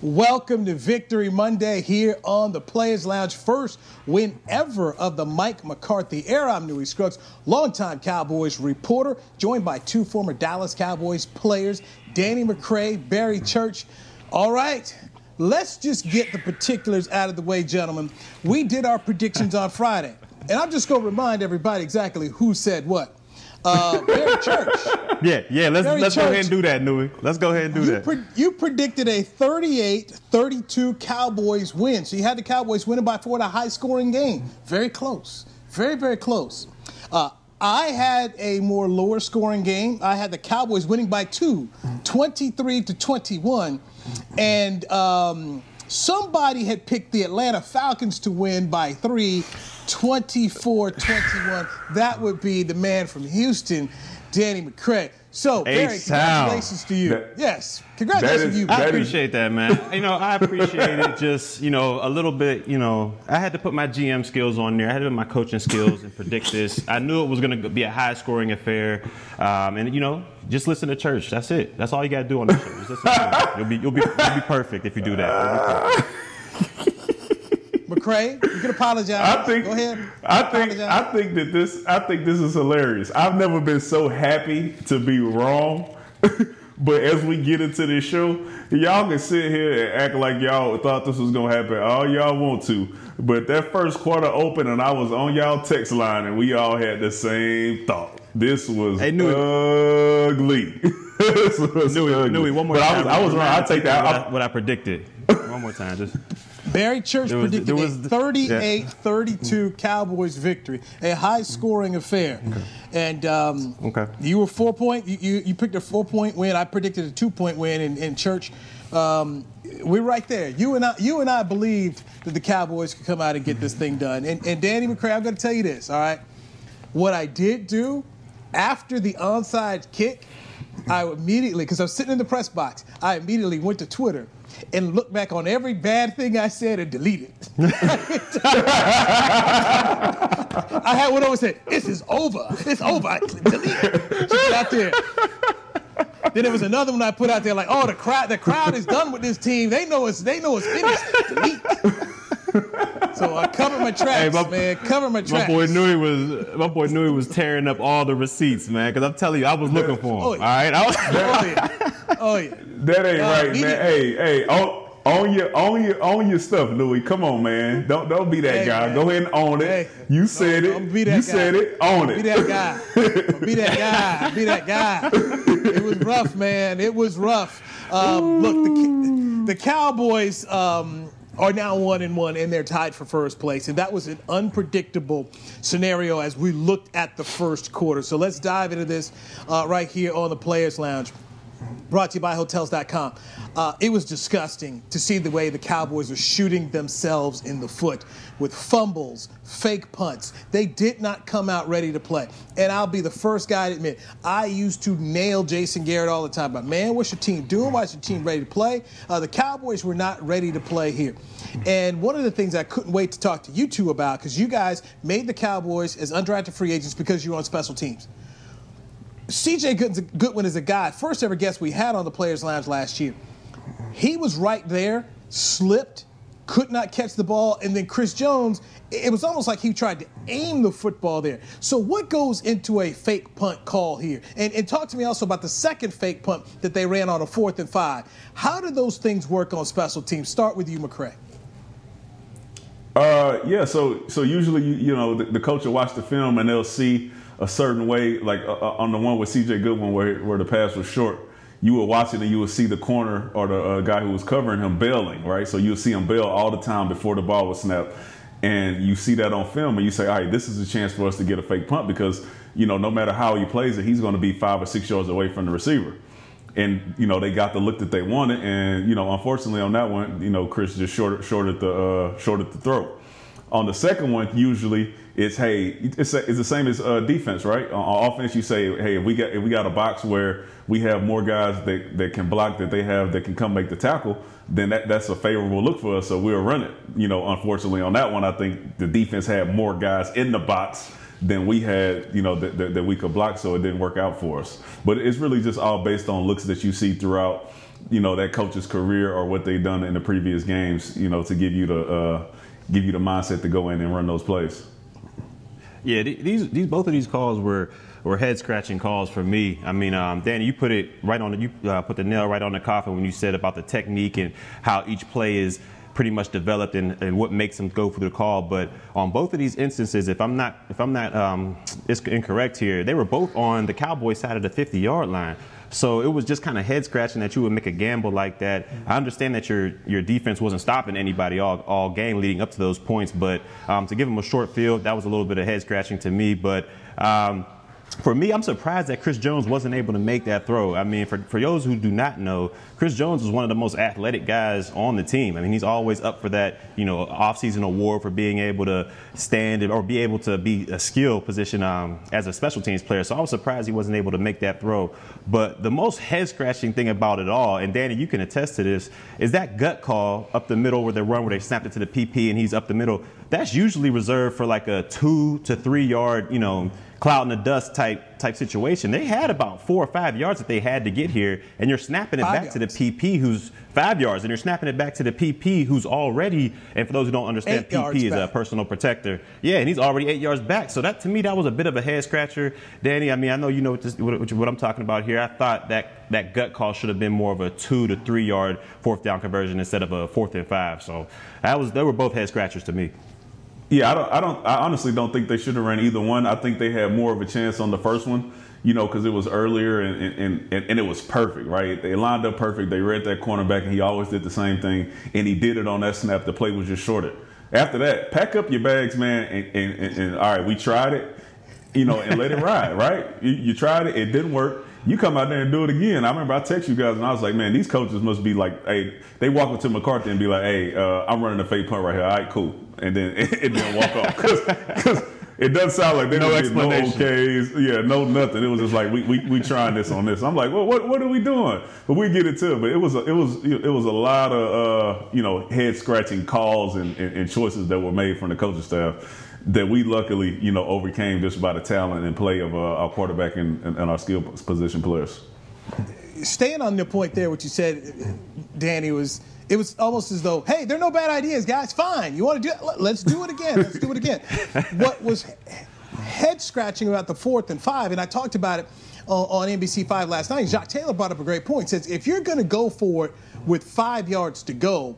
Welcome to Victory Monday here on the Players Lounge. First win ever of the Mike McCarthy era. I'm Newy Scruggs, longtime Cowboys reporter, joined by two former Dallas Cowboys players, Danny McCray, Barry Church. All right, let's just get the particulars out of the way, gentlemen. We did our predictions on Friday, and I'm just going to remind everybody exactly who said what. Uh, Barry Church. Yeah, yeah. Let's Barry let's go ahead and do that, Newy. Let's go ahead and do You, that. pre- you predicted a 38-32 Cowboys win. So you had the Cowboys winning by four in a high-scoring game. Very close. Very, very close. Uh, I had a more lower-scoring game. I had the Cowboys winning by two, 23 to 21. And um, somebody had picked the Atlanta Falcons to win by three, 24-21. That would be the man from Houston, Danny McCray. So, Barry, H-Town. congratulations to you. That- yes, congratulations that is- to you. I appreciate that, man. you know, I appreciate it. Just you know, a little bit. You know, I had to put my GM skills on there. I had to put my coaching skills and predict this. I knew it was going to be a high-scoring affair, um, and you know, just listen to church. That's it. That's all you got to do on the show. Just listen to it. You'll be you'll be you'll be perfect if you do that. You'll be perfect. McCray, you can apologize. I think Go ahead. I think Apologize. I think that this I think this is hilarious. I've never been so happy to be wrong. but as we get into this show, y'all can sit here and act like y'all thought this was gonna happen all y'all want to. But that first quarter opened and I was on y'all text line and we all had the same thought. This was Hey, Newy. ugly. this was Newy, ugly. Newy, one more but time. I was, I was wrong. I take that. What I, I, what I predicted. One more time, just. Barry Church was- predicted was- a 38-32 Cowboys victory, a high-scoring affair. And um, Okay. you were four point. You, you, picked a four-point win. I predicted a two-point win in, in Church. Um, we're right there. You and I, you and I believed that the Cowboys could come out and get this thing done. And, and Danny McCray, I'm going to tell you this. All right, what I did do after the onside kick, I immediately, because I was sitting in the press box, I immediately went to Twitter and look back on every bad thing I said and delete it. I had one over said, "This is over. It's over." I clicked delete. it. Put out there. Then there was another one I put out there like, "Oh, the crowd, the crowd is done with this team. They know it's, they know it's finished." Delete. so I covered my tracks, hey, my- man. Cover my tracks. My tracks. boy Newy was my boy Newy was tearing up all the receipts, man. Because I'm telling you, I was looking for him. Oh, yeah. All right, I was, Oh yeah. Oh yeah. That ain't Uh, right, man. did- Hey, hey, own, own your own your own your stuff, Louis. Come on, man. Don't don't be that Hey, guy. man. Go ahead and own it. Hey. you said I'm it. be that you guy. said it. Own it. Be that guy. Be that guy. Be that guy. It was rough, man. It was rough. Um, look, the, the Cowboys um, are now one and one, and they're tied for first place. And that was an unpredictable scenario as we looked at the first quarter. So let's dive into this uh, right here on the Players Lounge brought to you by Hotels.com. Uh, it was disgusting to see the way the Cowboys were shooting themselves in the foot with fumbles, fake punts. They did not come out ready to play. And I'll be the first guy to admit, I used to nail Jason Garrett all the time. But man, what's your team doing? Why is your team ready to play? Uh, the Cowboys were not ready to play here. And one of the things I couldn't wait to talk to you two about, because you guys made the Cowboys as undrafted free agents because you're on special teams. CJ Goodwin is a guy, first ever guest we had on the Players Lounge last year. He was right there, slipped, could not catch the ball, and then Chris Jones, it was almost like he tried to aim the football there. So, what goes into a fake punt call here? And, and talk to me also about the second fake punt that they ran on a fourth and five. How do those things work on special teams? Start with you, McCray. Uh, yeah. So so usually you, you know the, the coach will watch the film and they'll see a certain way, like uh, uh, on the one with C.J. Goodwin where where the pass was short. You will watch it and you would see the corner or the uh, guy who was covering him bailing, right? So you'll see him bail all the time before the ball was snapped. And you see that on film and you say, all right, this is a chance for us to get a fake punt because, you know, no matter how he plays it, he's going to be five or six yards away from the receiver. and you know they got the look that they wanted, and you know unfortunately on that one, you know Chris just shorted shorted the uh, shorted the throat. On the second one, usually it's hey, it's, it's the same as uh, defense, right? On offense, you say hey, if we got if we got a box where we have more guys that, that can block that they have that can come make the tackle, then that, that's a favorable look for us. So we'll run it. You know, unfortunately on that one, I think the defense had more guys in the box than we had, you know, that, that, that we could block, so it didn't work out for us. But it's really just all based on looks that you see throughout, you know, that coach's career or what they've done in the previous games, you know, to give you the uh, give you the mindset to go in and run those plays. Yeah, these these both of these calls were were head scratching calls for me. I mean, um, Danny, you put it right on the, you uh, put the nail right on the coffin when you said about the technique and how each play is pretty much developed and, and what makes them go through the call. But on both of these instances, if I'm not if I'm not um, incorrect here, they were both on the Cowboy side of the 50 yard line. So it was just kind of head scratching that you would make a gamble like that. I understand that your your defense wasn't stopping anybody all, all game leading up to those points, but um, to give them a short field, that was a little bit of head scratching to me. But um, for me, I'm surprised that Chris Jones wasn't able to make that throw. I mean, for, for those who do not know, Chris Jones is one of the most athletic guys on the team. I mean, he's always up for that, you know, offseason award for being able to stand or be able to be a skill position um, as a special teams player. So I was surprised he wasn't able to make that throw. But the most head scratching thing about it all, and Danny, you can attest to this, is that gut call up the middle where they run where they snapped it to the PP and he's up the middle. That's usually reserved for like a two to three yard, you know, cloud in the dust type type situation. They had about four or five yards that they had to get here, and you're snapping it five back yards. to the PP who's five yards, and you're snapping it back to the PP who's already. And for those who don't understand, eight PP is back. a personal protector. Yeah, and he's already eight yards back. So that to me that was a bit of a head scratcher, Danny. I mean, I know you know what, this, what, what I'm talking about here. I thought that that gut call should have been more of a two to three yard fourth down conversion instead of a fourth and five. So that was they were both head scratchers to me. Yeah, I don't. I don't. I honestly don't think they should have ran either one. I think they had more of a chance on the first one, you know, because it was earlier and and, and and it was perfect, right? They lined up perfect. They read that cornerback, and he always did the same thing, and he did it on that snap. The play was just shorted. After that, pack up your bags, man, and, and, and, and all right, we tried it, you know, and let it ride, right? You, you tried it, it didn't work you come out there and do it again. I remember I text you guys and I was like, man, these coaches must be like, hey, they walk up to McCarthy and be like, hey, uh, I'm running a fake punt right here. All right, cool. And then it, didn't walk off because it doesn't sound like there no was no okays, yeah, no nothing. It was just like we we we trying this on this. I'm like, well, what what are we doing? But we get it too. But it was a, it was it was a lot of uh, you know head scratching calls and, and, and choices that were made from the coaching staff that we luckily, you know, overcame just by the talent and play of uh, our quarterback and, and, our skill position players. Staying on the point there, what you said, Danny, was it was almost as though, hey, there are no bad ideas, guys. Fine, you want to do it? Let's do it again. Let's do it again. what was head scratching about the fourth and five, and I talked about it on, on NBC Five last night. Jacques Taylor brought up a great point. He says if you're going to go for it with five yards to go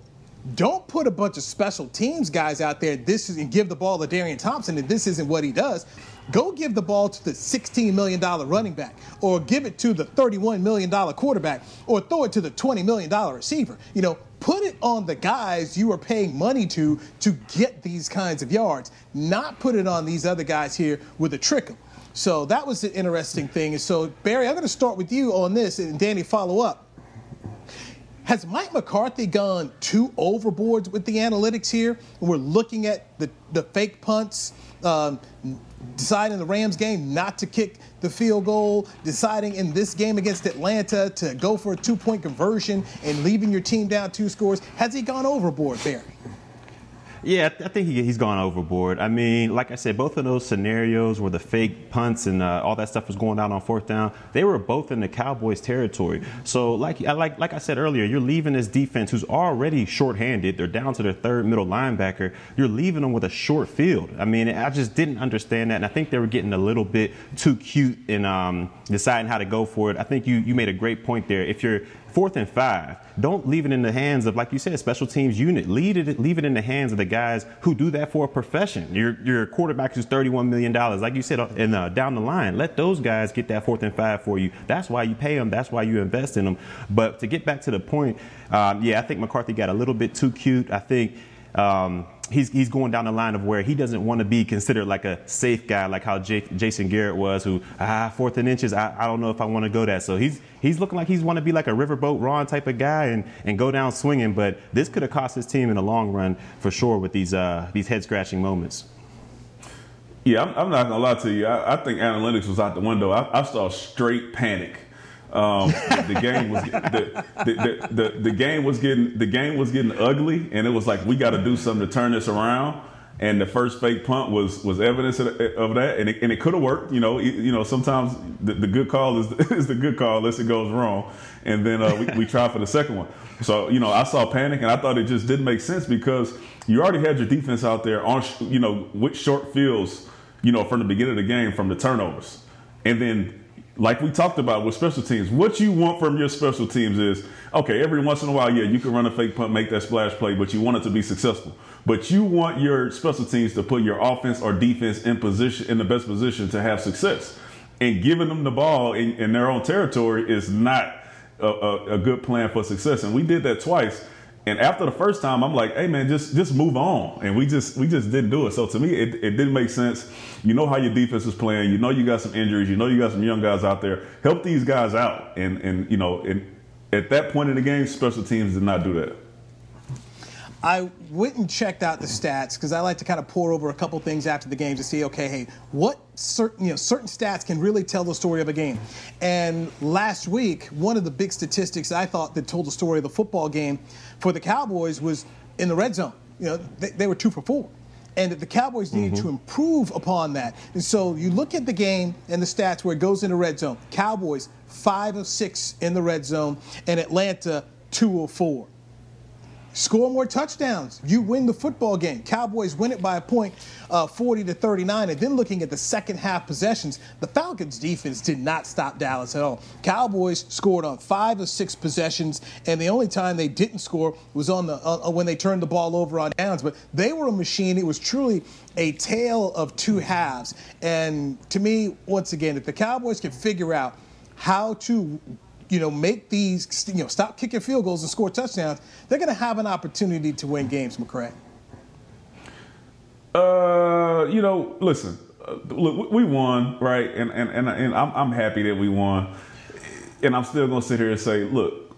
don't put a bunch of special teams guys out there this is, and give the ball to Darian Thompson and this isn't what he does. Go give the ball to the $16 million running back, or give it to the $31 million quarterback, or throw it to the $20 million receiver. You know, put it on the guys you are paying money to to get these kinds of yards, not put it on these other guys here with a trick So that was the interesting thing. And so, Barry, I'm going to start with you on this, and Danny, follow up. Has Mike McCarthy gone too overboard with the analytics here? We're looking at the, the fake punts, um, deciding the Rams game not to kick the field goal, deciding in this game against Atlanta to go for a two point conversion and leaving your team down two scores. Has he gone overboard, Barry? Yeah, I think he, he's gone overboard. I mean, like I said, both of those scenarios where the fake punts and uh, all that stuff was going down on fourth down, they were both in the Cowboys' territory. So, like, I like, like I said earlier, you're leaving this defense who's already shorthanded. They're down to their third middle linebacker. You're leaving them with a short field. I mean, I just didn't understand that, and I think they were getting a little bit too cute in um, deciding how to go for it. I think you you made a great point there. If you're fourth and five. Don't leave it in the hands of, like you said, special teams unit. Leave it, leave it in the hands of the guys who do that for a profession. Your your quarterback is $31 million. Like you said, and uh, down the line, let those guys get that fourth and five for you. That's why you pay them. That's why you invest in them. But to get back to the point, um, yeah, I think McCarthy got a little bit too cute. I think Um, he's, he's going down the line of where he doesn't want to be considered like a safe guy, like how Jason Garrett was, who ah fourth and inches. I, I don't know if I want to go that. So he's he's looking like he's want to be like a riverboat Ron type of guy and, and go down swinging. But this could have cost his team in the long run for sure with these uh, these head scratching moments. Yeah, I'm, I'm, not gonna lie to you. I, I, think analytics was out the window. I, I saw straight panic. Um, the game was the, the, the, the, game was getting the game was getting ugly, and it was like we got to do something to turn this around. And the first fake punt was was evidence of, that, and it, and it could have worked. You know, you know sometimes the, the good call is is the good call unless it goes wrong, and then uh, we, we tried for the second one. So you know, I saw panic, and I thought it just didn't make sense because you already had your defense out there on you know with short fields you know, from the beginning of the game from the turnovers. And then, like we talked about with special teams, what you want from your special teams is okay, every once in a while, yeah, you can run a fake punt, make that splash play, but you want it to be successful. But you want your special teams to put your offense or defense in position in the best position to have success. And giving them the ball in, in their own territory is not a, a, a good plan for success. And we did that twice. And after the first time, I'm like, hey man, just just move on. And we just we just didn't do it. So to me, it, it didn't make sense. You know how your defense is playing. You know you got some injuries. You know you got some young guys out there. Help these guys out. And and you know, and at that point in the game, special teams did not do that. I went and checked out the stats because I like to kind of pour over a couple things after the game to see, okay, hey, what certain you know certain stats can really tell the story of a game. And last week, one of the big statistics I thought that told the story of the football game for the Cowboys was in the red zone. You know, they, they were two for four. And the Cowboys needed mm-hmm. to improve upon that. And so you look at the game and the stats where it goes in the red zone. Cowboys, five of six in the red zone, and Atlanta, two of four. Score more touchdowns. You win the football game. Cowboys win it by a point, uh, 40 to 39. And then looking at the second half possessions, the Falcons defense did not stop Dallas at all. Cowboys scored on five of six possessions, and the only time they didn't score was on the uh, uh when they turned the ball over on downs. But they were a machine. It was truly a tale of two halves. And to me, once again, if the Cowboys can figure out how to you know, make these, you know, stop kicking field goals and score touchdowns, they're going to have an opportunity to win games, McCray. Uh, you know, listen, uh, look, we won, right? And and and, and I'm, I'm happy that we won. And I'm still going to sit here and say, look,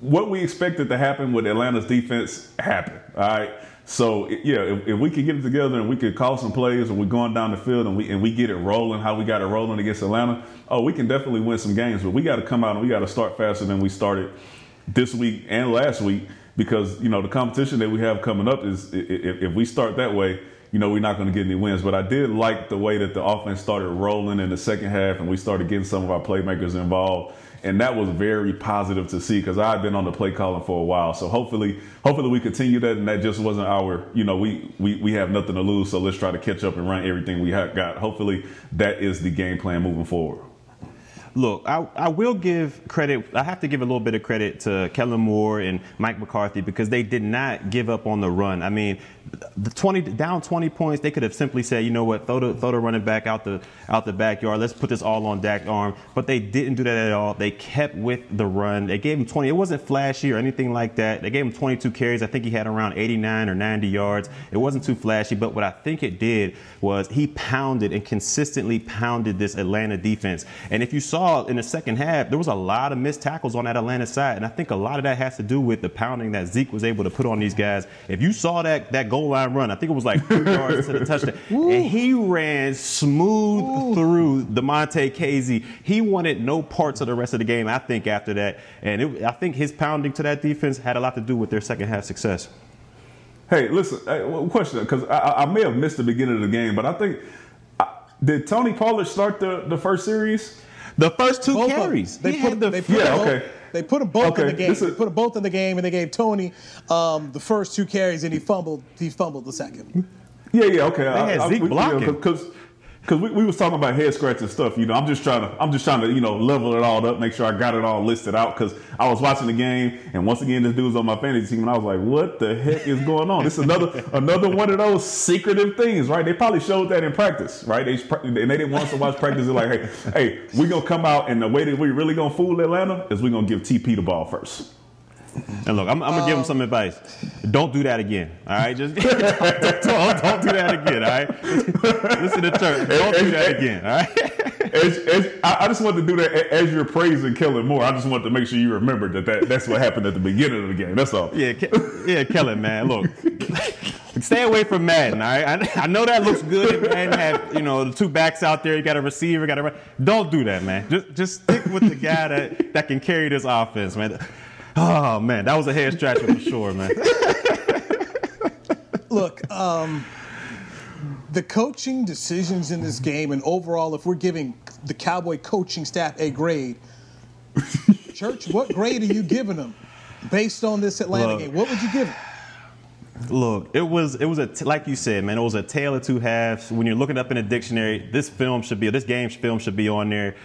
what we expected to happen with Atlanta's defense happened. All right. So yeah, if, if, we could get it together and we could call some plays, and we're going down the field and we and we get it rolling, how we got it rolling against Atlanta, oh, we can definitely win some games. But we got to come out and we got to start faster than we started this week and last week because you know the competition that we have coming up is if, if we start that way, you know we're not going to get any wins. But I did like the way that the offense started rolling in the second half, and we started getting some of our playmakers involved and that was very positive to see because I've been on the play calling for a while. So hopefully, hopefully we continue that, and that just wasn't our, you know, we we we have nothing to lose, so let's try to catch up and run everything we got. Hopefully, that is the game plan moving forward. Look, I, I will give credit. I have to give a little bit of credit to Kellen Moore and Mike McCarthy because they did not give up on the run. I mean, the 20 down 20 points, they could have simply said, you know what, throw the, throw the running back out the out the backyard. Let's put this all on Dak's arm. But they didn't do that at all. They kept with the run. They gave him 20. It wasn't flashy or anything like that. They gave him 22 carries. I think he had around 89 or 90 yards. It wasn't too flashy. But what I think it did was he pounded and consistently pounded this Atlanta defense. And if you saw in the second half, there was a lot of missed tackles on that Atlanta side. And I think a lot of that has to do with the pounding that Zeke was able to put on these guys. If you saw that that goal goal line run. I think it was like two yards to the touchdown. and he ran smooth Ooh. through Damontae Kazee. He wanted no parts of the rest of the game, I think, after that. And it, I think his pounding to that defense had a lot to do with their second half success. Hey, listen, hey, question, because I, I, may have missed the beginning of the game, but I think, did Tony Pollard start the, the first series? The first two Both carries. They put, the, they put yeah, okay. They put them both okay, in the game. Is, they put them both in the game, and they gave Tony um, the first two carries, and he fumbled. He fumbled the second. Yeah, yeah, okay. They I, had Zeke I, blocking because because we, we was talking about head scratching stuff. You know, I'm just trying to I'm just trying to you know level it all up, make sure I got it all listed out. Because I was watching the game, and once again, this dude's on my fantasy team, and I was like, what the heck is going on? This is another another one of those secretive things, right? They probably showed that in practice, right? They and they didn't want us to watch practice. They're like, hey, hey, we're gonna come out, and the way that we really gonna fool Atlanta is we're gonna give TP the ball first. And look, I'm, I'm gonna give him some advice. Don't do that again. All right, just don't, don't, don't do that again. All right, listen to church. Don't do that again. All right. As, as, I, I just want to do that as you're praising Kellen Moore. I just want to make sure you remember that, that that's what happened at the beginning of the game. That's all. Yeah, Ke- yeah, Kellen, man. Look, stay away from Madden. All right, I, I know that looks good. Madden have you know the two backs out there. You got a receiver, got a. Don't do that, man. Just just stick with the guy that that can carry this offense, man. Oh man, that was a hair scratcher for sure, man. Look, um, the coaching decisions in this game, and overall, if we're giving the Cowboy coaching staff a grade, Church, what grade are you giving them based on this Atlanta Look. game? What would you give them? Look, it was it was a like you said, man. It was a tale of two halves. When you're looking up in a dictionary, this film should be this game film should be on there.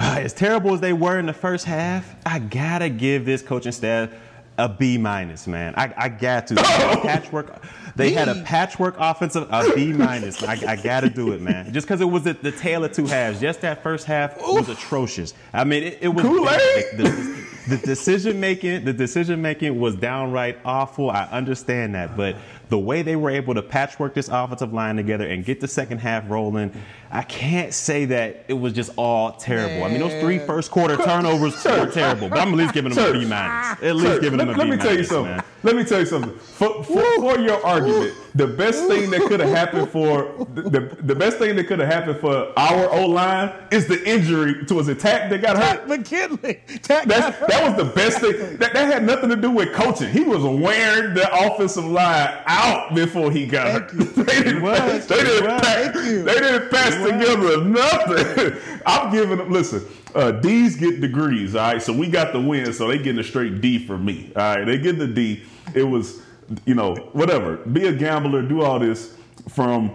As terrible as they were in the first half, I gotta give this coaching staff a B minus, man. I, I got to. They had a patchwork. They had a patchwork offensive a B minus. I, I gotta do it, man. Just because it was the, the tale of two halves. Just that first half was atrocious. I mean, it, it was Kool-Aid? the, the decision making the decision making was downright awful i understand that but the way they were able to patchwork this offensive line together and get the second half rolling i can't say that it was just all terrible i mean those three first quarter turnovers were terrible but i'm at least giving them a b minus at least Sir, giving let, them a let me tell you something. man. Let me tell you something. For, for, for your argument, the best thing that could have happened for the, the, the best thing that could have happened for our O line is the injury to his attack that got hurt. McKinley. That that was the best thing. That, that had nothing to do with coaching. He was wearing the offensive line out before he got Thank hurt. they didn't, was. they didn't, was. pass, they didn't pass together nothing. I'm giving them, listen, uh, D's get degrees, all right? So we got the win, so they getting a straight D for me, all right? They get the D. It was, you know, whatever. Be a gambler, do all this from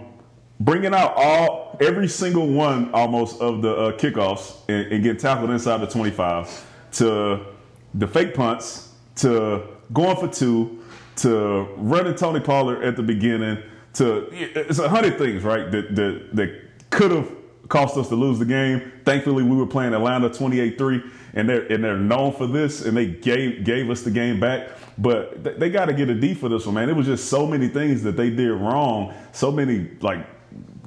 bringing out all every single one almost of the uh, kickoffs and, and getting tackled inside the 25 to the fake punts to going for two to running Tony Pollard at the beginning to it's a hundred things right that that, that could have cost us to lose the game. Thankfully, we were playing Atlanta 28-3, and they're and they're known for this, and they gave gave us the game back. But th- they got to get a D for this one, man. It was just so many things that they did wrong, so many like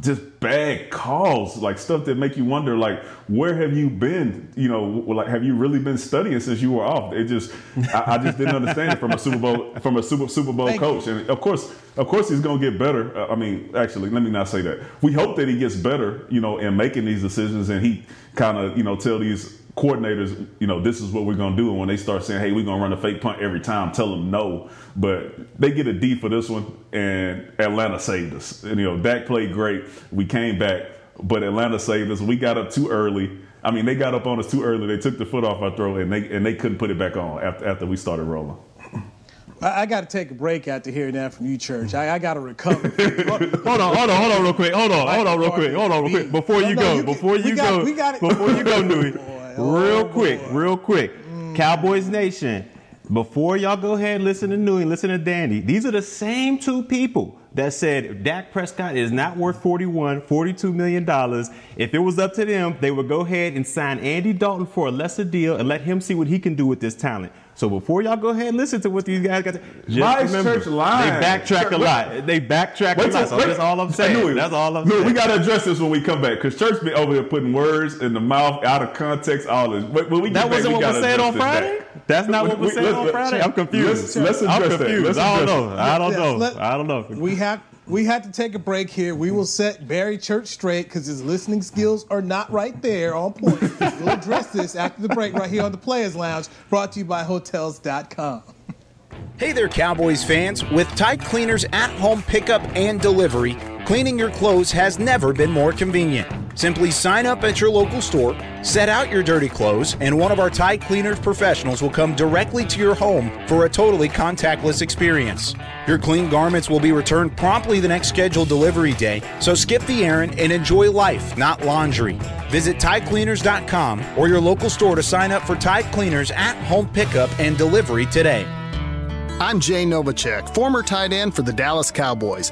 just bad calls, like stuff that make you wonder, like where have you been? You know, like have you really been studying since you were off? It just, I, I just didn't understand it from a Super Bowl from a Super Super Bowl Thank coach, and of course, of course, he's gonna get better. Uh, I mean, actually, let me not say that. We hope that he gets better, you know, in making these decisions, and he kind of, you know, tell these coordinators, you know, this is what we're gonna do. And when they start saying, "Hey, we're gonna run a fake punt every time," tell them no. But they get a D for this one, and Atlanta saved us. And, you know, Dak played great. We came back, but Atlanta saved us. We got up too early. I mean, they got up on us too early. They took the foot off our throat, and they and they couldn't put it back on after after we started rolling. I, got to take a break after hearing that from you, Church. I, I got to recover. Hold on, hold on, hold on, real quick. Hold on, hold on, real quick. Hold on, real quick. Before you go, before you go, we got it. before you go, Newy. Real quick, real quick. Mm. Cowboys Nation. Before y'all go ahead and listen to Newy, listen to Dandy. These are the same two people that said Dak Prescott is not worth 41, 42 million dollars. If it was up to them, they would go ahead and sign Andy Dalton for a lesser deal and let him see what he can do with this talent. So before y'all go ahead and listen to what these guys got to just Why is remember, Church lying? they backtrack a Church- lot. They backtrack a lot. So wait- that's all I'm I saying. knew. That's all I'm No, saying. we got to address this when we come back because Church be over here putting words in the mouth, out of context, all this. When when we That wasn't we what gotta was said on Friday? back. That's not what was We- said on Friday? I'm confused. Let's, let's I'm address that. confused. Let's I don't know. I don't know. I don't know. We have we had to take a break here. We will set Barry Church straight because his listening skills are not right there on point. we'll address this after the break right here on the Players Lounge, brought to you by Hotels.com. Hey there, Cowboys fans. With Tide Cleaners at home pickup and delivery, cleaning your clothes has never been more convenient. Simply sign up at your local store, set out your dirty clothes, and one of our Tide Cleaners professionals will come directly to your home for a totally contactless experience. Your clean garments will be returned promptly the next scheduled delivery day, so skip the errand and enjoy life, not laundry. Visit TideCleaners.com or your local store to sign up for Tide Cleaners at home pickup and delivery today. I'm Jay Novacek, former tight end for the Dallas Cowboys.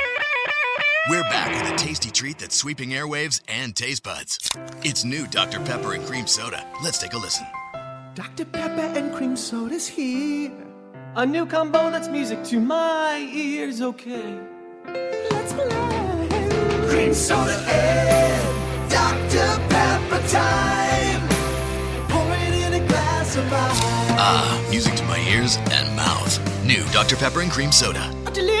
We're back with a tasty treat that's sweeping airwaves and taste buds. It's new Dr. Pepper and Cream Soda. Let's take a listen. Dr. Pepper and Cream Soda's here. A new combo that's music to my ears, okay? Let's play. Cream Soda and Dr. Pepper time. Pour it in a glass of ice. Ah, music to my ears and mouth. New Dr. Pepper and Cream Soda. A delicious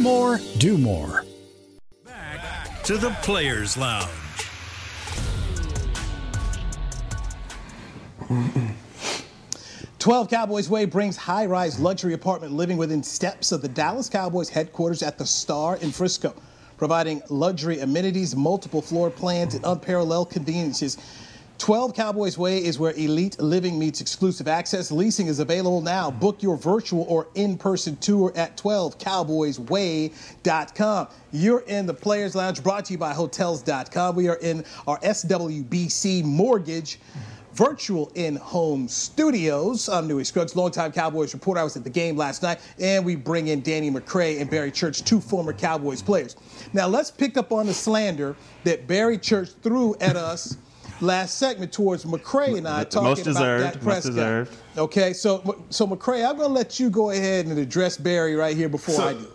more, do more. Back To the Players Lounge. Twelve Cowboys Way brings high-rise luxury apartment living within steps of the Dallas Cowboys headquarters at the Star in Frisco, providing luxury amenities, multiple floor plans, and unparalleled conveniences. 12 Cowboys Way is where elite living meets exclusive access. Leasing is available now. Book your virtual or in-person tour at 12cowboysway.com. You're in the Players Lounge brought to you by Hotels.com. We are in our SWBC Mortgage virtual in-home studios. I'm Newy Scruggs, longtime Cowboys reporter. I was at the game last night, and we bring in Danny McCray and Barry Church, two former Cowboys players. Now let's pick up on the slander that Barry Church threw at us last segment towards McCray and I talking Most deserved, about Dak most Prescott. deserved. Okay, so so McCray, I'm gonna let you go ahead and address Barry right here before So- I do.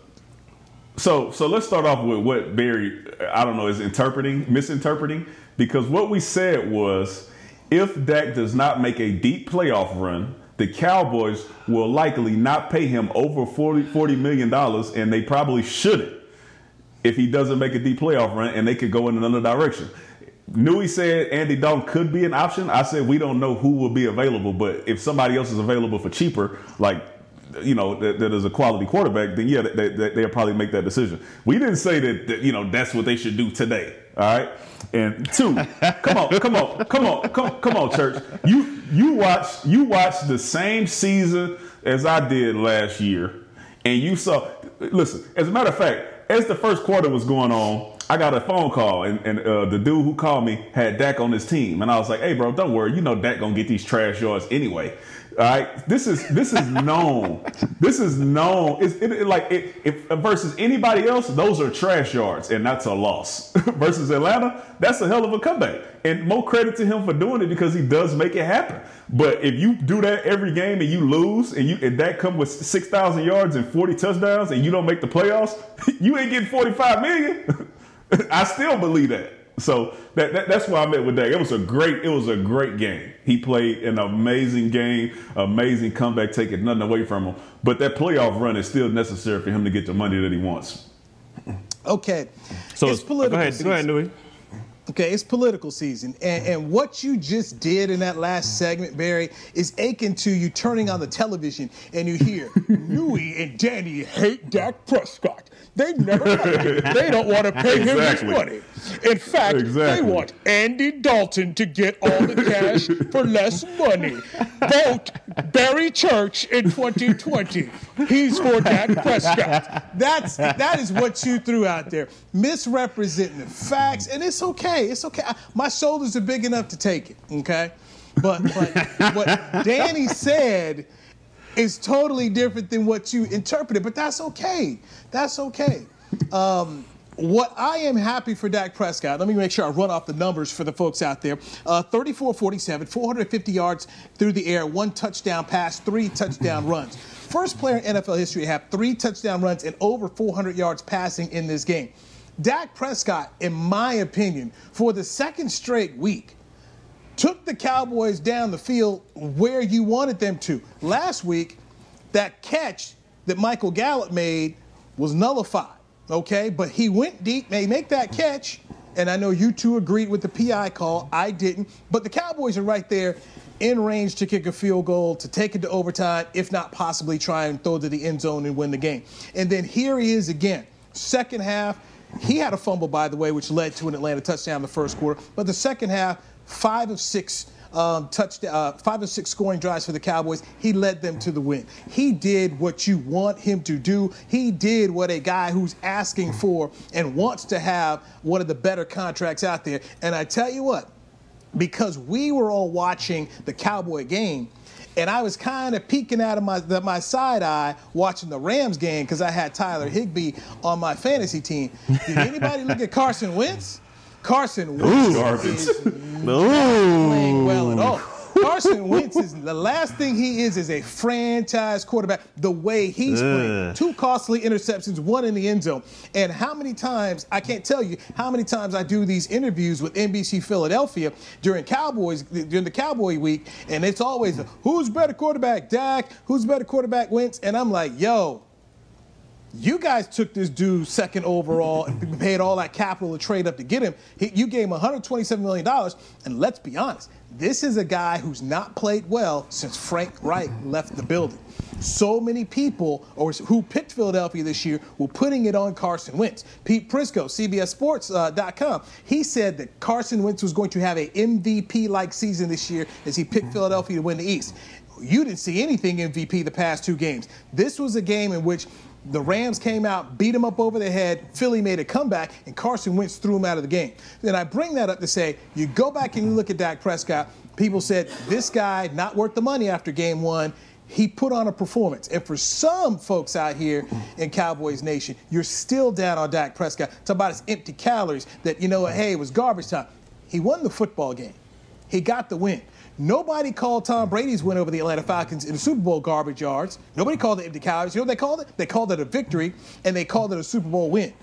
So, so let's start off with what Barry, I don't know, is interpreting, misinterpreting, because what we said was, if Dak does not make a deep playoff run, the Cowboys will likely not pay him over 40, $40 million, and they probably shouldn't if he doesn't make a deep playoff run, and they could go in another direction. Newy said Andy Dalton could be an option. I said we don't know who will be available, but if somebody else is available for cheaper, like you know that, that is a quality quarterback, then yeah, they, they, they'll probably make that decision. We didn't say that, that you know that's what they should do today. All right. And two, come on, come on, come on, come, come on, church. You you watch you watch the same season as I did last year, and you saw. Listen, as a matter of fact, as the first quarter was going on, I got a phone call, and, and uh, the dude who called me had Dak on his team, and I was like, "Hey, bro, don't worry. You know Dak gonna get these trash yards anyway." All right, this is this is known. this is known. It's it, it- like it, if versus anybody else, those are trash yards, and that's a loss. versus Atlanta, that's a hell of a comeback, and more credit to him for doing it because he does make it happen. But if you do that every game and you lose, and you and that come with six thousand yards and forty touchdowns, and you don't make the playoffs, you ain't getting forty five million. I still believe that. So that, that that's why I met with Dak. It was a great it was a great game. He played an amazing game, amazing comeback, taking nothing away from him. But that playoff run is still necessary for him to get the money that he wants. Okay, So it's political. go ahead, go ahead, season. Okay, it's political season. And, and what you just did in that last segment, Barry, is akin to you turning on the television and you hear Newy and Danny hate Dak Prescott. They never like him. They don't want to pay Exactly. him his money. In fact, Exactly. they want Andy Dalton to get all the cash for less money. Vote Barry Church in 2020. He's for Dak Prescott. That's that is what you threw out there, misrepresenting the facts, and it's okay. It's okay. I- my shoulders are big enough to take it. Okay, but but what Danny said is totally different than what you interpreted. But that's okay. That's okay. Um, what I am happy for Dak Prescott, let me make sure I run off the numbers for the folks out there. Uh, 34 47, 450 yards through the air, one touchdown pass, three touchdown runs. First player in NFL history to have three touchdown runs and over 400 yards passing in this game. Dak Prescott, in my opinion, for the second straight week, took the Cowboys down the field where you wanted them to. Last week, that catch that Michael Gallup made was nullified, okay? But he went deep, may make that catch, and I know you two agreed with the PI call. I didn't. But the Cowboys are right there in range to kick a field goal, to take it to overtime, if not possibly try and throw to the end zone and win the game. And then here he is again. Second half, he had a fumble, by the way, which led to an Atlanta touchdown in the first quarter. But the second half, five of six um, uh, five of six scoring drives for the Cowboys. He led them to the win. He did what you want him to do. He did what a guy who's asking for and wants to have one of the better contracts out there. And I tell you what, because we were all watching the Cowboy game. And I was kind of peeking out of my my side eye watching the Rams game because I had Tyler Higbee on my fantasy team. Did anybody look at Carson Wentz? Carson Wentz is not playing well at all. Carson Wentz is the last thing he is is a franchise quarterback. The way he's playing, two costly interceptions, one in the end zone. And how many times I can't tell you how many times I do these interviews with NBC Philadelphia during Cowboys during the Cowboy week, and it's always who's better quarterback, Dak? Who's better quarterback, Wentz? And I'm like, yo, you guys took this dude second overall and paid all that capital to trade up to get him. He, you gave him $127 million. And let's be honest, this is a guy who's not played well since Frank Reich left the building. So many people or who picked Philadelphia this year were putting it on Carson Wentz. Pete Prisco, CBSSports.com, uh, he said that Carson Wentz was going to have a MVP-like season this year as he picked Philadelphia to win the East. You didn't see anything MVP the past two games. This was a game in which the Rams came out, beat him up over the head. Philly made a comeback, and Carson Wentz threw him out of the game. Then I bring that up to say, you go back and you look at Dak Prescott. People said this guy not worth the money after game one. He put on a performance, and for some folks out here in Cowboys Nation, you're still down on Dak Prescott. It's about his empty calories. That you know, hey, it was garbage time. He won the football game. He got the win. Nobody called Tom Brady's win over the Atlanta Falcons in the Super Bowl garbage yards. Nobody called it empty calories. You know what they called it? They called it a victory, and they called it a Super Bowl win.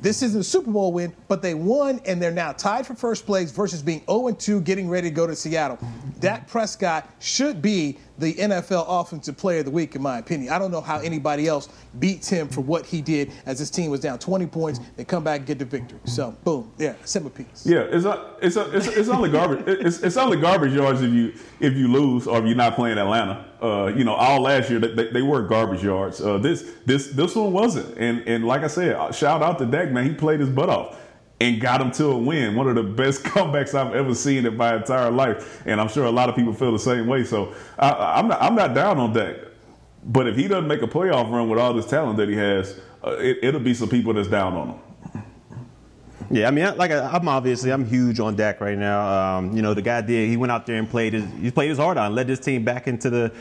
This isn't a Super Bowl win, but they won, and they're now tied for first place versus being 0 2, getting ready to go to Seattle. Dak Prescott should be the NFL Offensive Player of the Week, in my opinion. I don't know how anybody else beats him for what he did as his team was down 20 points. They come back and get the victory. So, boom, yeah, simple piece. Yeah, it's a, it's a, it's, it's only garbage. It's, it's only garbage yards if you if you lose or if you're not playing Atlanta. Uh, you know, all last year they, they were garbage yards. Uh, this this this one wasn't. And and like I said, shout out to Dak, man. He played his butt off and got him to a win. One of the best comebacks I've ever seen in my entire life, and I'm sure a lot of people feel the same way. So I, am not I'm not down on Dak, but if he doesn't make a playoff run with all this talent that he has, uh, it, will be some people that's down on him. Yeah, I mean, like I'm obviously I'm huge on Dak right now. Um, you know, the guy did he went out there and played his he played his heart on, led this team back into the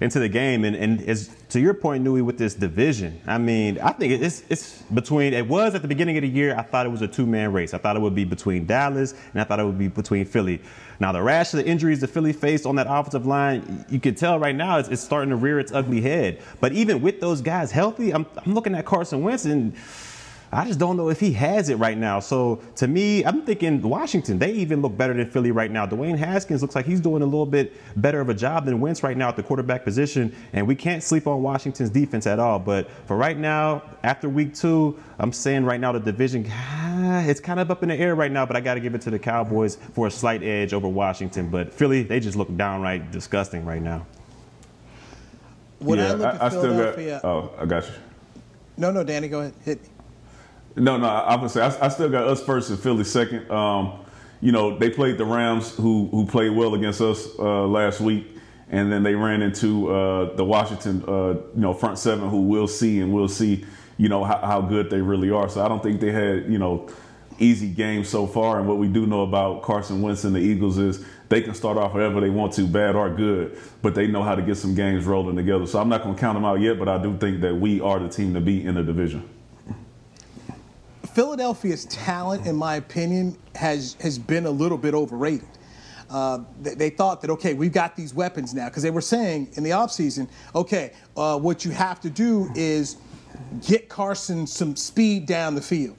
into the game. And, and as to your point, Newy, with this division, I mean, I think it's it's between it was at the beginning of the year. I thought it was a two man race. I thought it would be between Dallas and I thought it would be between Philly. Now the rash of the injuries the Philly faced on that offensive line, you can tell right now it's, it's starting to rear its ugly head. But even with those guys healthy, I'm, I'm looking at Carson Wentz and I just don't know if he has it right now. So to me, I'm thinking Washington, they even look better than Philly right now. Dwayne Haskins looks like he's doing a little bit better of a job than Wentz right now at the quarterback position. And we can't sleep on Washington's defense at all. But for right now, after week two, I'm saying right now the division, ah, it's kind of up in the air right now, but I got to give it to the Cowboys for a slight edge over Washington. But Philly, they just look downright disgusting right now. When yeah, I look at I, I Philadelphia, got, oh, I got you. No, no, Danny, go ahead. Hit me. No, no, I would say I, I still got us first and Philly second. Um, you know, they played the Rams, who who played well against us uh, last week, and then they ran into uh, the Washington, uh, you know, front seven, who we'll see and we'll see, you know, how, how, good they really are. So I don't think they had, you know, easy games so far. And what we do know about Carson Wentz and the Eagles is they can start off however they want to, bad or good, but they know how to get some games rolling together. So I'm not going to count them out yet, but I do think that we are the team to beat in the division. Philadelphia's talent, in my opinion, has has been a little bit overrated. Uh, they, they, thought that okay, we've got these weapons now because they were saying in the offseason, okay, uh, what you have to do is get Carson some speed down the field.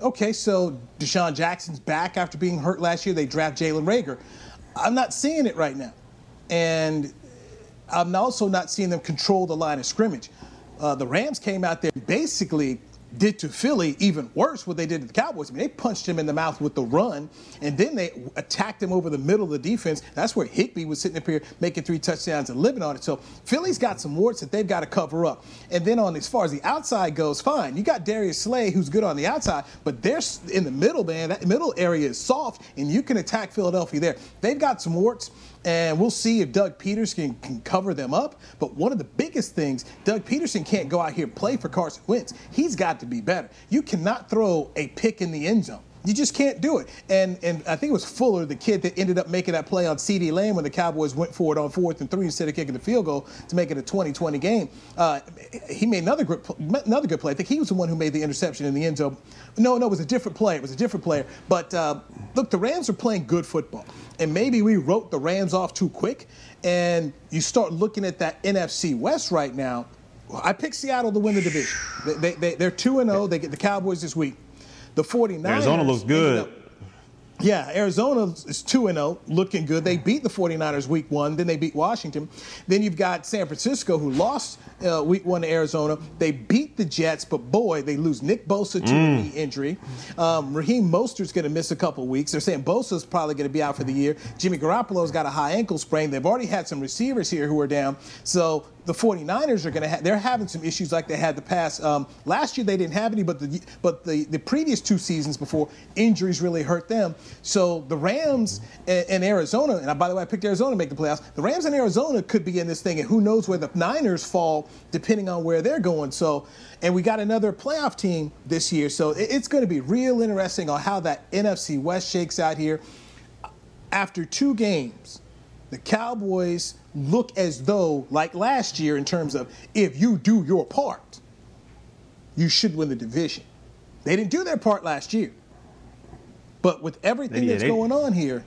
Okay, so DeSean Jackson's back after being hurt last year. They draft Jalen Reagor. I'm not seeing it right now. And I'm also not seeing them control the line of scrimmage. Uh, the Rams came out there basically did to Philly even worse what they did to the Cowboys. I mean, they punched him in the mouth with the run, and then they attacked him over the middle of the defense. That's where Higbee was sitting up here making three touchdowns and living on it. So Philly's got some warts that they've got to cover up. And then on as far as the outside goes, fine. You got Darius Slay, who's good on the outside, but they're in the middle, man. That middle area is soft, and you can attack Philadelphia there. They've got some warts and we'll see if Doug Pederson can cover them up. But one of the biggest things, Doug Pederson can't go out here and play for Carson Wentz. He's got to be better. You cannot throw a pick in the end zone. You just can't do it. And and I think it was Fuller, the kid that ended up making that play on CeeDee Lamb when the Cowboys went for it on fourth and three instead of kicking the field goal to make it a 20-20 game. Uh, he made another good another good play. I think he was the one who made the interception in the end zone. No, no, it was a different player. It was a different player. But uh, look, the Rams are playing good football and maybe we wrote the Rams off too quick. And you start looking at that NFC West right now. I picked Seattle to win the division. They, they, they, are 2 0. They get the Cowboys this week. The 49ers. Arizona looks good. Yeah, Arizona is 2 0, looking good. They beat the 49ers week one, then they beat Washington. Then you've got San Francisco, who lost uh, week one to Arizona. They beat the Jets, but boy, they lose Nick Bosa to mm. knee injury. Um, Raheem Mostert's going to miss a couple weeks. They're saying Bosa's probably going to be out for the year. Jimmy Garoppolo's got a high ankle sprain. They've already had some receivers here who are down. So the 49ers are going to have, they're having some issues like they had the past. Um, last year they didn't have any, but the but the, the previous two seasons before injuries really hurt them. So the Rams and, and Arizona, and by the way, I picked Arizona to make the playoffs. The Rams and Arizona could be in this thing, and who knows where the Niners fall depending on where they're going. So, and we got another playoff team this year, so it, it's going to be real interesting on how that NFC West shakes out here. After two games, the Cowboys look as though, like last year, in terms of if you do your part, you should win the division. They didn't do their part last year. But with everything yeah, that's they, going on here,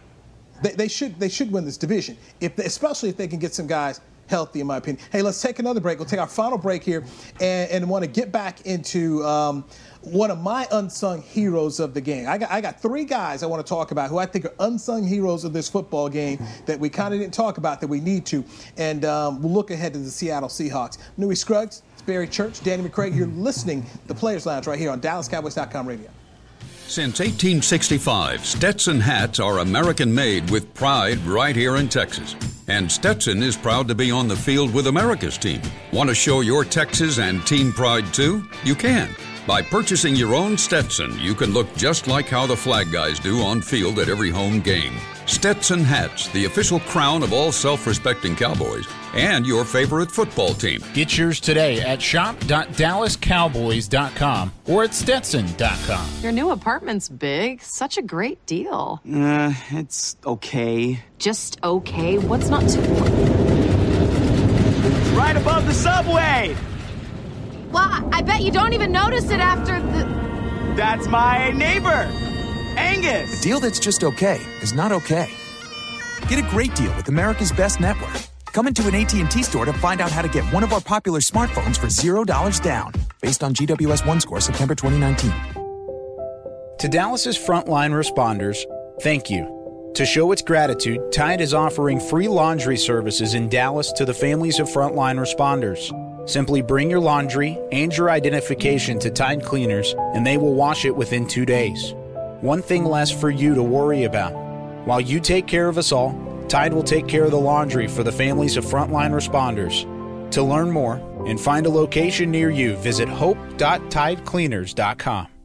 they, they, should they should win this division. If they, especially if they can get some guys healthy, in my opinion. Hey, let's take another break. We'll take our final break here, and, and want to get back into um, one of my unsung heroes of the game. I got, I got three guys I want to talk about who I think are unsung heroes of this football game that we kind of didn't talk about that we need to. And um, we'll look ahead to the Seattle Seahawks. Newy Scruggs, Barry Church, Danny McCray. You're listening to the Players Lounge right here on DallasCowboys.com radio. Since 1865, Stetson hats are American made with pride right here in Texas. And Stetson is proud to be on the field with America's team. Want to show your Texas and team pride too? You can. By purchasing your own Stetson, you can look just like how the flag guys do on field at every home game. Stetson hats, the official crown of all self respecting Cowboys, and your favorite football team. Get yours today at shop.dallascowboys.com or at stetson.com. Your new apartment's big. Such a great deal. Uh, it's okay. Just okay? What's not to. Right above the subway! Well, I bet you don't even notice it after the. That's my neighbor, Angus. A deal that's just okay is not okay. Get a great deal with America's Best Network. Come into an AT&T store to find out how to get one of our popular smartphones for $0 down, based on GWS 1 score September 2019. To Dallas's frontline responders, thank you. To show its gratitude, Tide is offering free laundry services in Dallas to the families of frontline responders. Simply bring your laundry and your identification to Tide Cleaners, and they will wash it within two days. One thing less for you to worry about. While you take care of us all, Tide will take care of the laundry for the families of frontline responders. To learn more and find a location near you, visit hope.tidecleaners.com.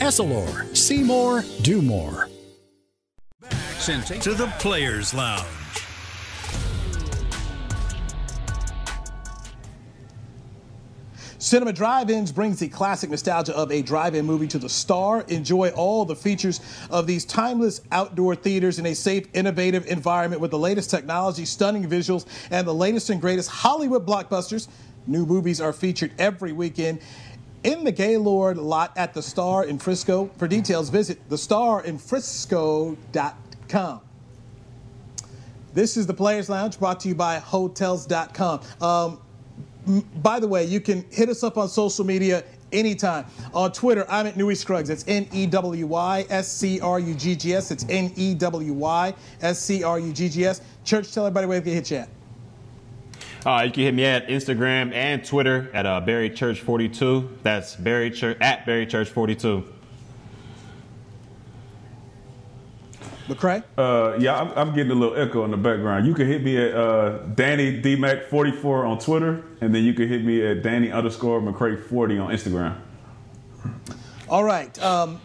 Essilor, see more, do more to the Players Lounge. Cinema Drive-Ins brings the classic nostalgia of a drive-in movie to the star. Enjoy all the features of these timeless outdoor theaters in a safe, innovative environment with the latest technology, stunning visuals, and the latest and greatest Hollywood blockbusters. New movies are featured every weekend in the Gaylord lot at the Star in Frisco. For details, visit thestarinfrisco.com. This is the Players Lounge brought to you by Hotels.com. Um, by the way, you can hit us up on social media anytime. On Twitter, I'm at Newy Scruggs. That's N E W Y S C R U G G S. It's N E W Y S C R U G G S. Church, tell everybody where they can hit you at. Uh, you can hit me at Instagram and Twitter at uh, Barry Church 42. That's Barry Church at Barry Church 42. McCray? Uh, yeah, I'm, I'm getting a little echo in the background. You can hit me at uh, Danny DMAC 44 on Twitter, and then you can hit me at Danny underscore McCray 40 on Instagram. All right. Um,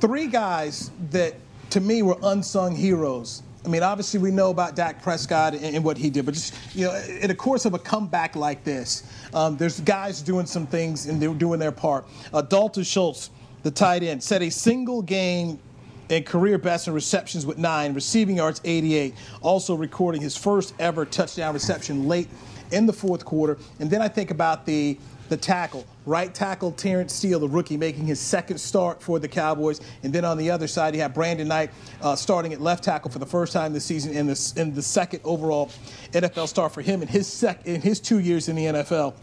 three guys that, to me, were unsung heroes. I mean, obviously, we know about Dak Prescott and, and what he did, but just, you know, in the course of a comeback like this, um, there's guys doing some things and they're doing their part. Uh, Dalton Schultz, the tight end, set a single game and career best in receptions with nine, receiving yards 88, also recording his first ever touchdown reception late in the fourth quarter. And then I think about the the tackle, right tackle Terrence Steele, the rookie, making his second start for the Cowboys. And then on the other side, you have Brandon Knight uh, starting at left tackle for the first time this season and the, and the second overall NFL start for him in his sec- in his two years in the NFL.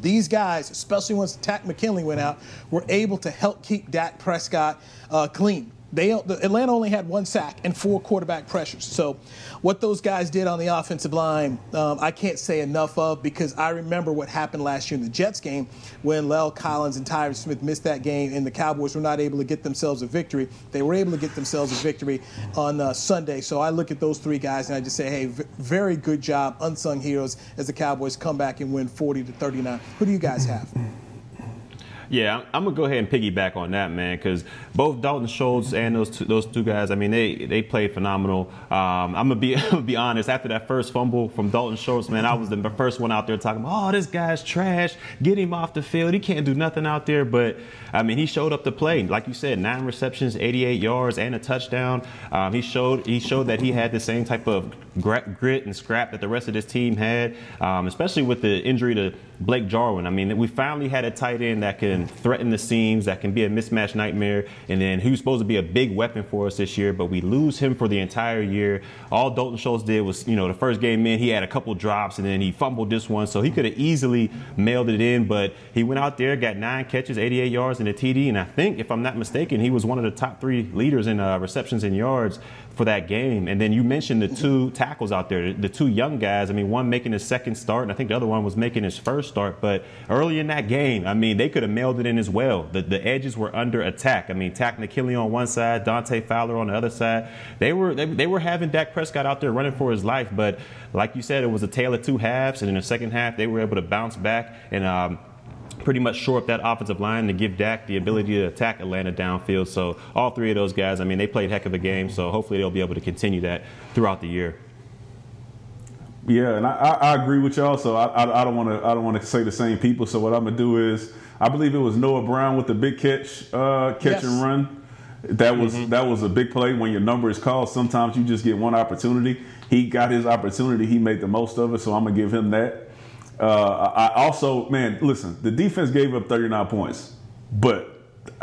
These guys, especially once Takk McKinley went out, were able to help keep Dak Prescott uh, clean. They Atlanta only had one sack and four quarterback pressures. So, what those guys did on the offensive line, um, I can't say enough of because I remember what happened last year in the Jets game when La'el Collins and Tyron Smith missed that game and the Cowboys were not able to get themselves a victory. They were able to get themselves a victory on uh, Sunday. So I look at those three guys and I just say, hey, v- very good job, unsung heroes, as the Cowboys come back and win 40 to 39. Who do you guys have? Yeah, I'm gonna go ahead and piggyback on that, man, because both Dalton Schultz and those two, those two guys, I mean, they they played phenomenal. Um, I'm gonna be I'm be honest. After that first fumble from Dalton Schultz, man, I was the first one out there talking about, oh, this guy's trash. Get him off the field. He can't do nothing out there. But I mean, he showed up to play. Like you said, nine receptions, 88 yards, and a touchdown. Um, he showed he showed that he had the same type of grit and scrap that the rest of this team had, um, especially with the injury to Blake Jarwin. I mean, we finally had a tight end that can threaten the seams, that can be a mismatch nightmare, and then who's supposed to be a big weapon for us this year, but we lose him for the entire year. All Dalton Schultz did was, you know, the first game in, he had a couple drops, and then he fumbled this one, so he could have easily mailed it in, but he went out there, got nine catches, 88 yards, and a TD, and I think, if I'm not mistaken, he was one of the top three leaders in uh, receptions and yards for that game. And then you mentioned the two tackles out there, the two young guys. I mean, one making his second start, and I think the other one was making his first start. But early in that game, I mean, they could have mailed it in as well. The, the edges were under attack. I mean, Takk McKinley on one side, Dante Fowler on the other side. They were they, they were having Dak Prescott out there running for his life. But like you said, it was a tale of two halves, and in the second half, they were able to bounce back and. Um, pretty much shore up that offensive line to give Dak the ability to attack Atlanta downfield. So all three of those guys, I mean, they played heck of a game. So hopefully they'll be able to continue that throughout the year. Yeah, and I, I, I agree with y'all. So I, I, I don't want to I don't want to say the same people. So what I'm gonna do is I believe it was Noah Brown with the big catch uh, catch Yes. and run. That was that was a big play. When your number is called, sometimes you just get one opportunity. He got his opportunity. He made the most of it. So I'm gonna give him that. Uh, I also, man, listen. The defense gave up 39 points, but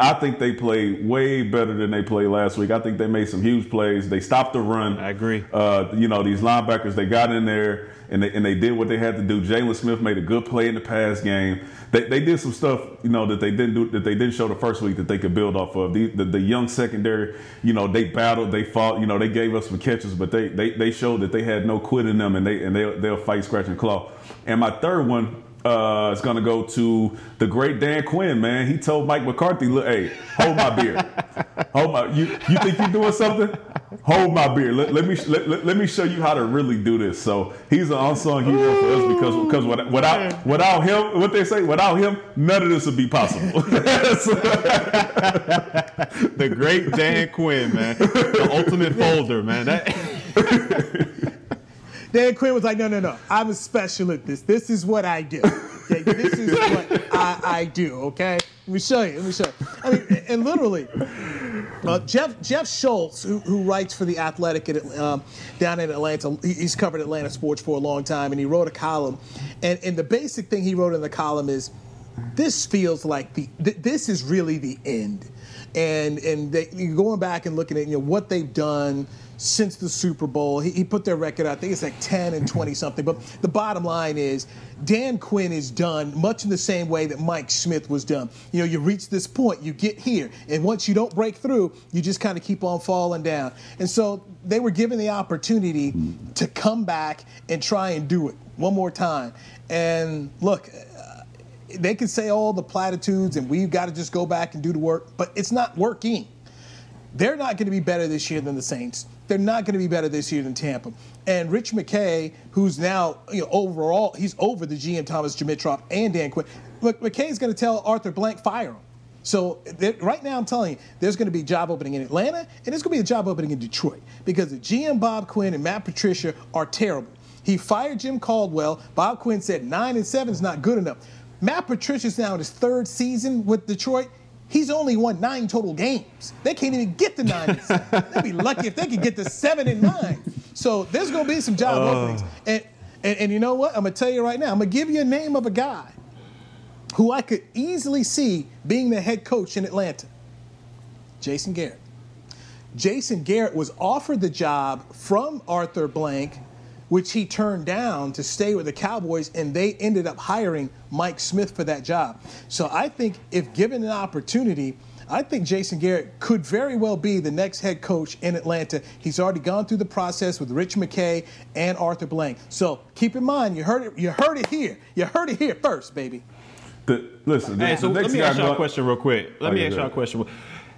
I think they played way better than they played last week. I think they made some huge plays. They stopped the run. I agree. Uh, you know, these linebackers, they got in there and they, and they did what they had to do. Jaylon Smith made a good play in the pass game. They, they did some stuff, you know, that they didn't do that they didn't show the first week that they could build off of. The, the, the young secondary, you know, they battled, they fought, you know, they gave us some catches, but they they, they showed that they had no quit in them and they and they they'll fight scratch and claw. And my third one uh, going to go to the great Dan Quinn, man. He told Mike McCarthy, "Look, hey, hold my beer. hold my. You you think you're doing something? Hold my beer. Let, let me let, let, let me show you how to really do this." So he's an unsung hero for us because because without without, without him, what they say, without him, none of this would be possible. the great Dan Quinn, man, the ultimate folder, man. That Dan Quinn was like, no, no, no. I'm special at this. This is what I do. Okay, this is what I, I do. Okay, let me show you. Let me show you. I mean, and literally, uh, Jeff Jeff Schultz, who, who writes for the Athletic at, um, down in Atlanta, he's covered Atlanta sports for a long time, and he wrote a column. And and the basic thing he wrote in the column is, this feels like the th- this is really the end. And and they, you're going back and looking at you know what they've done since the Super Bowl. He, he put their record out. I think it's like 10 and 20 something. But the bottom line is Dan Quinn is done much in the same way that Mike Smith was done. You know, you reach this point, you get here, and once you don't break through, you just kind of keep on falling down. And so they were given the opportunity to come back and try and do it one more time. And look, uh, they can say all the platitudes and we've got to just go back and do the work, but it's not working. They're not going to be better this year than the Saints. They're not going to be better this year than Tampa. And Rich McKay, who's now you know overall, he's over the GM Thomas Dimitroff and Dan Quinn. Look, McKay's going to tell Arthur Blank fire him. So right now, I'm telling you, there's going to be a job opening in Atlanta, and there's going to be a job opening in Detroit because the GM Bob Quinn and Matt Patricia are terrible. He fired Jim Caldwell. Bob Quinn said nine and seven is not good enough. Matt Patricia's now in his third season with Detroit. He's only won nine total games. They can't even get to nine. They'd be lucky if they could get to seven and nine. So there's going to be some job Oh. openings. And, and and you know what? I'm going to tell you right now. I'm going to give you a name of a guy who I could easily see being the head coach in Atlanta. Jason Garrett. Jason Garrett was offered the job from Arthur Blank, which he turned down to stay with the Cowboys, and they ended up hiring Mike Smith for that job. So I think if given an opportunity, I think Jason Garrett could very well be the next head coach in Atlanta. He's already gone through the process with Rich McKay and Arthur Blank. So keep in mind, you heard it. You heard it here. You heard it here first, baby. The, listen, the, Hey, so the let me ask y'all a question real quick. Let Oh, me yeah, ask y'all a ahead. question.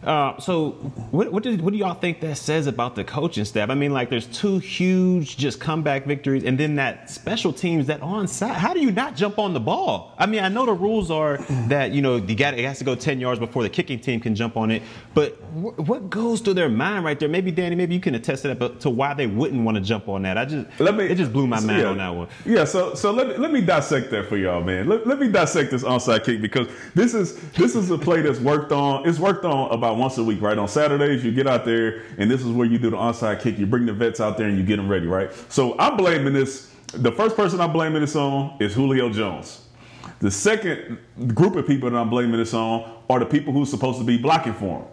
Uh, so, what what, did, what do y'all think that says about the coaching staff? I mean, like, there's two huge just comeback victories, and then that special teams that on side. How do you not jump on the ball? I mean, I know the rules are that you know you got it has to go 10 yards before the kicking team can jump on it, but wh- what goes through their mind right there? Maybe Danny, maybe you can attest to that, but to why they wouldn't want to jump on that. I just Let me, it just blew my mind yeah. on that one. Yeah, so so let me let me dissect that for y'all, man. Let, let me dissect this onside kick because this is this is a play that's worked on. It's worked on about once a week, right? On Saturdays, you get out there and this is where you do the onside kick. You bring the vets out there and you get them ready, right? So I'm blaming this. The first person I'm blaming this on is Julio Jones. The second group of people that I'm blaming this on are the people who's supposed to be blocking for him.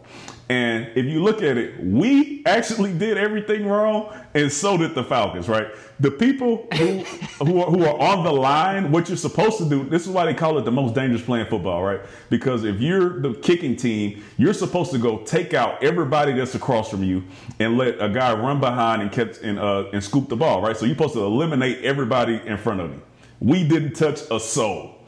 And if you look at it, we actually did everything wrong, and so did the Falcons, right? The people who who are, who are on the line, what you're supposed to do. This is why they call it the most dangerous play in football, right? Because if you're the kicking team, you're supposed to go take out everybody that's across from you and let a guy run behind and catch and uh, and scoop the ball, right? So you're supposed to eliminate everybody in front of you. We didn't touch a soul.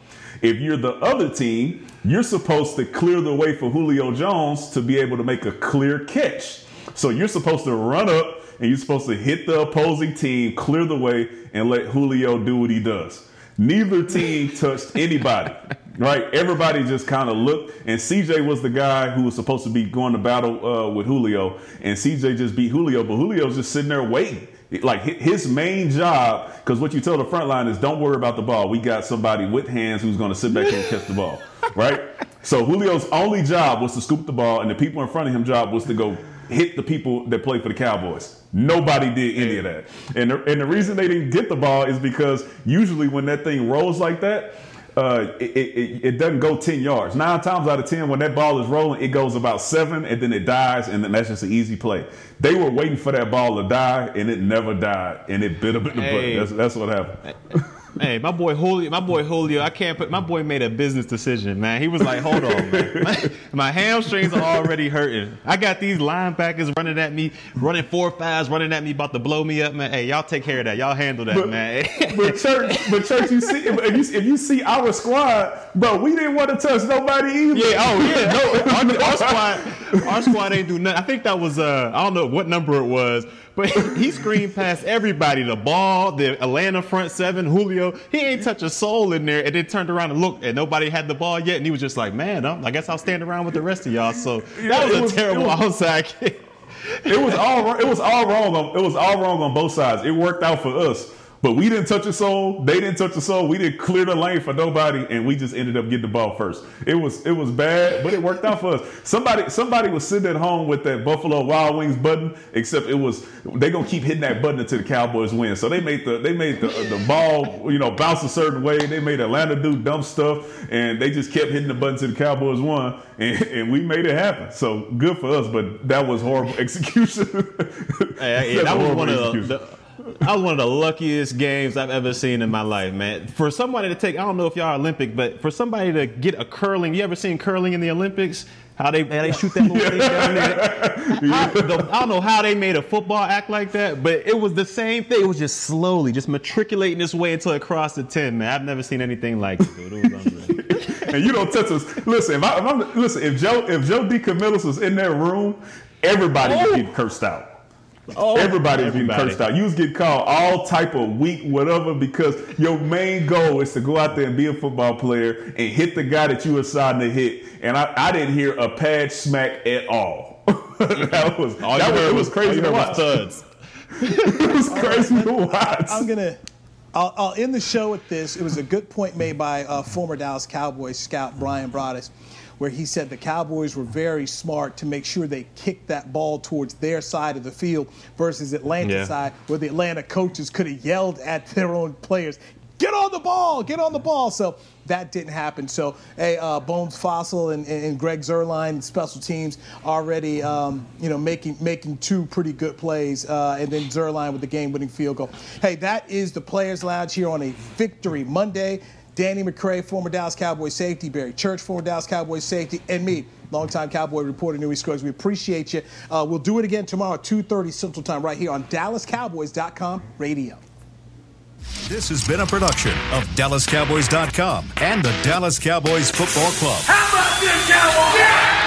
If you're the other team, you're supposed to clear the way for Julio Jones to be able to make a clear catch. So you're supposed to run up and you're supposed to hit the opposing team, clear the way, and let Julio do what he does. Neither team touched anybody, right? Everybody just kind of looked, and CJ was the guy who was supposed to be going to battle uh, with Julio, and CJ just beat Julio, but Julio's just sitting there waiting. Like his main job, because what you tell the front line is don't worry about the ball. We got somebody with hands who's going to sit back here and catch the ball, right? So Julio's only job was to scoop the ball, and the people in front of him job was to go hit the people that play for the Cowboys. Nobody did any of that, and the, and the reason they didn't get the ball is because usually when that thing rolls like that. Uh, it, it, it- it doesn't go 10 yards. Nine times out of 10, when that ball is rolling, it goes about seven and then it dies, and then that's just an easy play. They were waiting for that ball to die, and it never died, and it bit them in the Hey. butt. That's, that's what happened. Hey, my boy Julio, my boy Julio, I can't put. My boy made a business decision, man. He was like, "Hold on, man. My, my hamstrings are already hurting. I got these linebackers running at me, running four fives, running at me, about to blow me up, man. Hey, y'all take care of that. Y'all handle that, man. but church, but church, you see, if you, if you see our squad, bro, we didn't want to touch nobody either. Yeah, oh yeah, no, our, our squad, our squad ain't do nothing. I think that was uh, I don't know what number it was, but he screamed past everybody, the ball, the Atlanta front seven, Julio. He ain't touch a soul in there, and then turned around and looked, and nobody had the ball yet, and he was just like, man, I'm- I guess I'll stand around with the rest of y'all. So Yeah, that was a terrible was- outside kick. it was all it was all wrong on it was all wrong on both sides. It worked out for us, But we didn't touch a soul. They didn't touch a soul. We didn't clear the lane for nobody, and we just ended up getting the ball first. It was it was bad, but it worked out for us. Somebody somebody was sitting at home with that Buffalo Wild Wings button, except it was they gonna keep hitting that button until the Cowboys win. So they made the they made the the ball you know bounce a certain way. They made Atlanta do dumb stuff, and they just kept hitting the button until the Cowboys won, and, and we made it happen. So good for us, but that was horrible execution. Hey, that was one of the, that was one of the luckiest games I've ever seen in my life, man. For somebody to take, I don't know if y'all are Olympic, but for somebody to get a curling, you ever seen curling in the Olympics? How they how they shoot that little thing down there? How- the- I don't know how they made a football act like that, but it was the same thing. It was just slowly, just matriculating its way until it crossed the ten. Man, I've never seen anything like it. Dude. It was unreal. and you don't touch us. Listen, if, I, if I'm listen, if Joe if Joe DeCamillis was in that room, everybody was oh! getting cursed out. Oh, everybody was getting cursed out. You was getting called all type of weak whatever because your main goal is to go out there and be a football player and hit the guy that you were assigned to hit. And I, I didn't hear a pad smack at all. that was All that was, it was was- all crazy you to heard was it was crazy to watch. I'm gonna. I'll, I'll end the show with this. It was a good point made by uh, former Dallas Cowboys scout Brian Broaddus, where he said the Cowboys were very smart to make sure they kicked that ball towards their side of the field versus Atlanta Yeah. side, where the Atlanta coaches could have yelled at their own players, "Get on the ball! Get on the ball!" So that didn't happen. So, hey, uh, Bones Fassel and, and, and Greg Zuerlein, special teams, already, um, you know, making making two pretty good plays, uh, and then Zuerlein with the game-winning field goal. Hey, that is the Players Lounge here on a Victory Monday. Danny McCray, former Dallas Cowboys safety, Barry Church, former Dallas Cowboys safety, and me, longtime Cowboy reporter Newy Scruggs. We appreciate you. Uh, we'll do it again tomorrow, 2:30 Central Time, right here on DallasCowboys.com radio. This has been a production of DallasCowboys.com and the Dallas Cowboys Football Club. How about this?